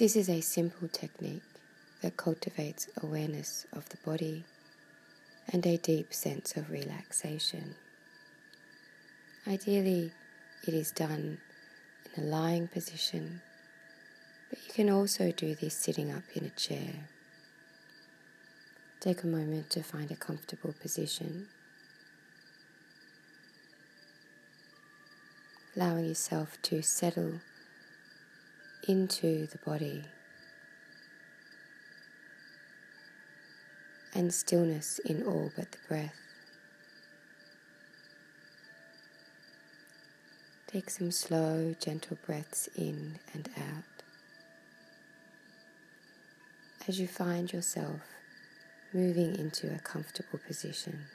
This is a simple technique that cultivates awareness of the body and a deep sense of relaxation. Ideally, it is done in a lying position, but you can also do this sitting up in a chair. Take a moment to find a comfortable position, allowing yourself to settle into the body and stillness in all but the breath. Take some slow, gentle breaths in and out. As you find yourself moving into a comfortable position.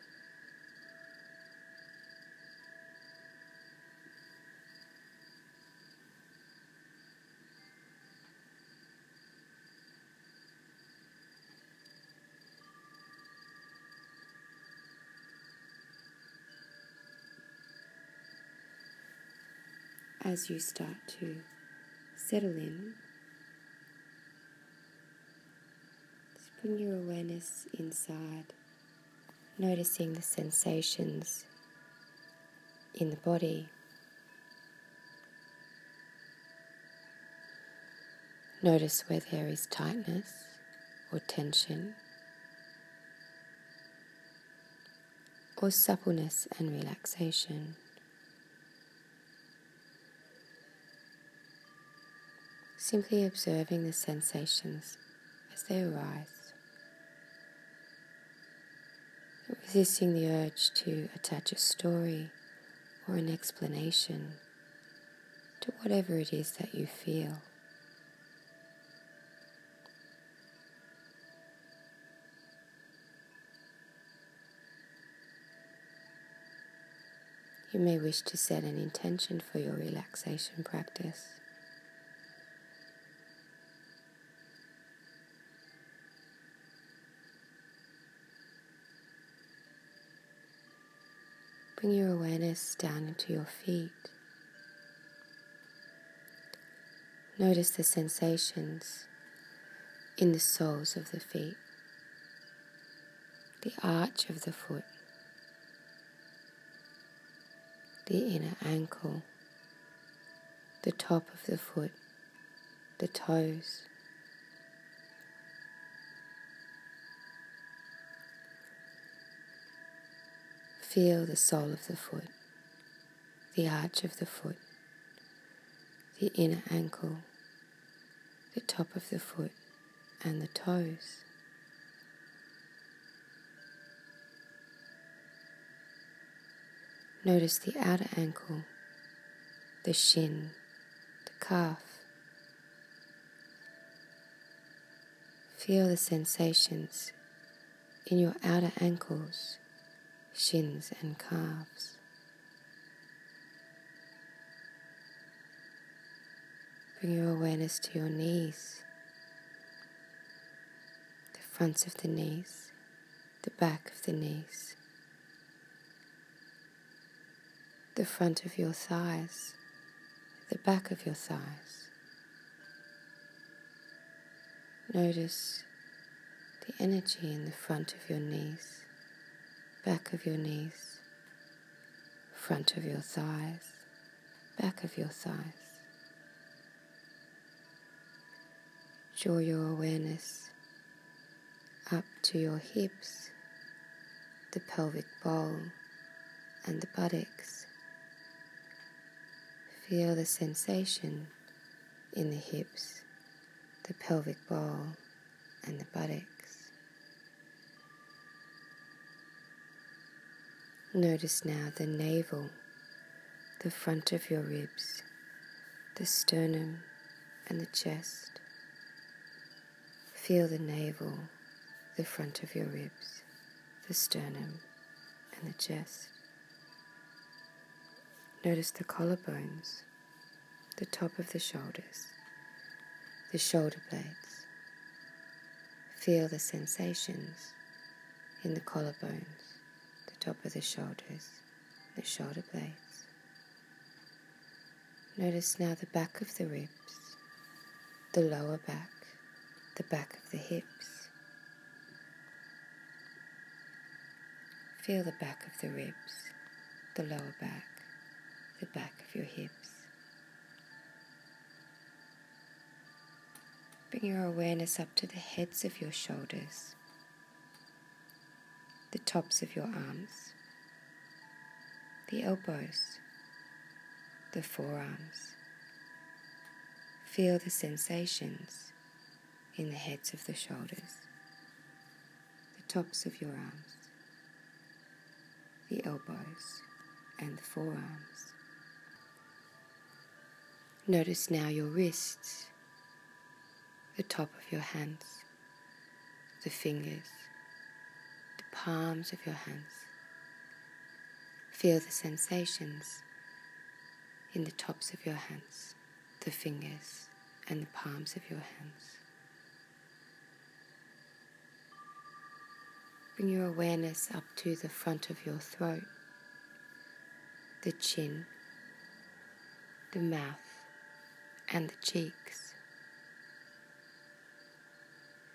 As you start to settle in, just bring your awareness inside, noticing the sensations in the body. Notice where there is tightness or tension, or suppleness and relaxation. Simply observing the sensations as they arise, resisting the urge to attach a story or an explanation to whatever it is that you feel. You may wish to set an intention for your relaxation practice. Bring your awareness down into your feet. Notice the sensations in the soles of the feet, the arch of the foot, the inner ankle, the top of the foot, the toes. Feel the sole of the foot, the arch of the foot, the inner ankle, the top of the foot, and the toes. Notice the outer ankle, the shin, the calf. Feel the sensations in your outer ankles shins and calves. Bring your awareness to your knees, the fronts of the knees, the back of the knees, the front of your thighs, the back of your thighs. Notice the energy in the front of your knees back of your knees, front of your thighs, back of your thighs. Draw your awareness up to your hips, the pelvic bowl, and the buttocks. Feel the sensation in the hips, the pelvic bowl, and the buttocks. Notice now the navel, the front of your ribs, the sternum, and the chest. Feel the navel, the front of your ribs, the sternum, and the chest. Notice the collarbones, the top of the shoulders, the shoulder blades. Feel the sensations in the collarbones top of the shoulders, the shoulder blades. Notice now the back of the ribs, the lower back, the back of the hips. Feel the back of the ribs, the lower back, the back of your hips. Bring your awareness up to the heads of your shoulders, the tops of your arms, the elbows, the forearms. Feel the sensations in the heads of the shoulders, the tops of your arms, the elbows, and the forearms. Notice now your wrists, the top of your hands, the fingers, palms of your hands. Feel the sensations in the tops of your hands, the fingers, and the palms of your hands. Bring your awareness up to the front of your throat, the chin, the mouth, and the cheeks.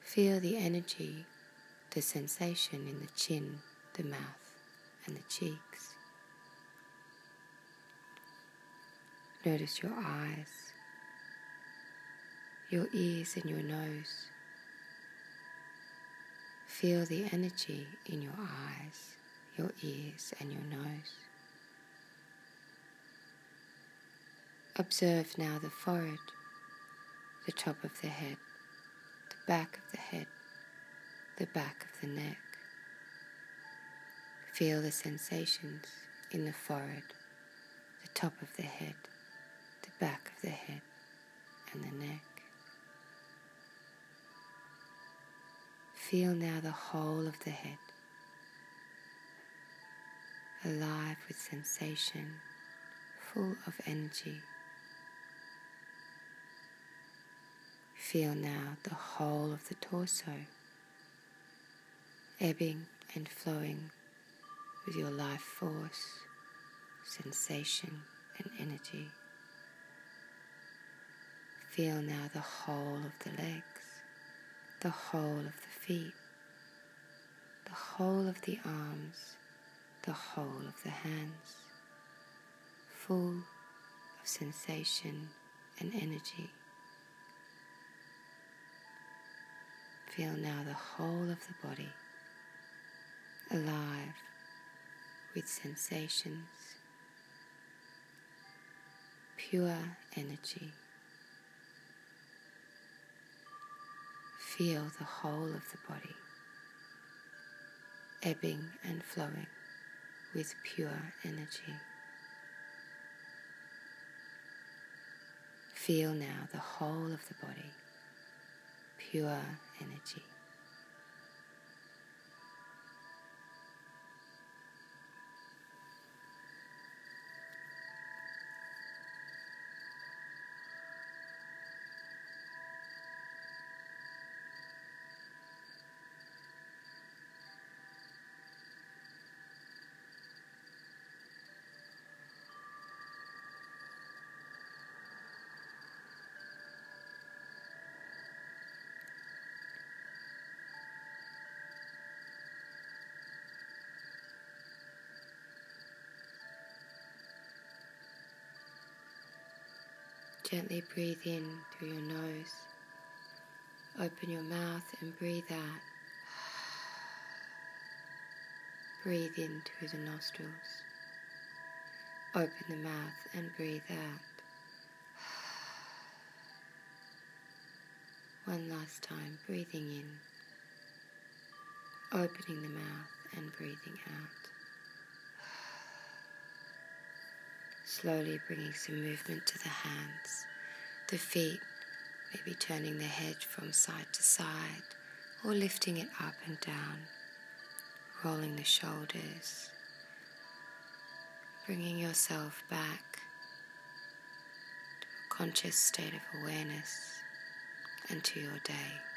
Feel the energy, the sensation in the chin, the mouth, and the cheeks. Notice your eyes, your ears, and your nose. Feel the energy in your eyes, your ears, and your nose. Observe now the forehead, the top of the head, the back of the head, the back of the neck. Feel the sensations in the forehead, the top of the head, the back of the head, and the neck. Feel now the whole of the head, alive with sensation, full of energy. Feel now the whole of the torso, ebbing and flowing with your life force, sensation, and energy. Feel now the whole of the legs, the whole of the feet, the whole of the arms, the whole of the hands, full of sensation and energy. Feel now the whole of the body alive with sensations, pure energy. Feel the whole of the body ebbing and flowing with pure energy. Feel now the whole of the body pure energy. Gently breathe in through your nose. Open your mouth and breathe out. Breathe in through the nostrils. Open the mouth and breathe out. One last time, breathing in, opening the mouth and breathing out. Slowly bringing some movement to the hands, the feet, maybe turning the head from side to side or lifting it up and down, rolling the shoulders, bringing yourself back to a conscious state of awareness and to your day.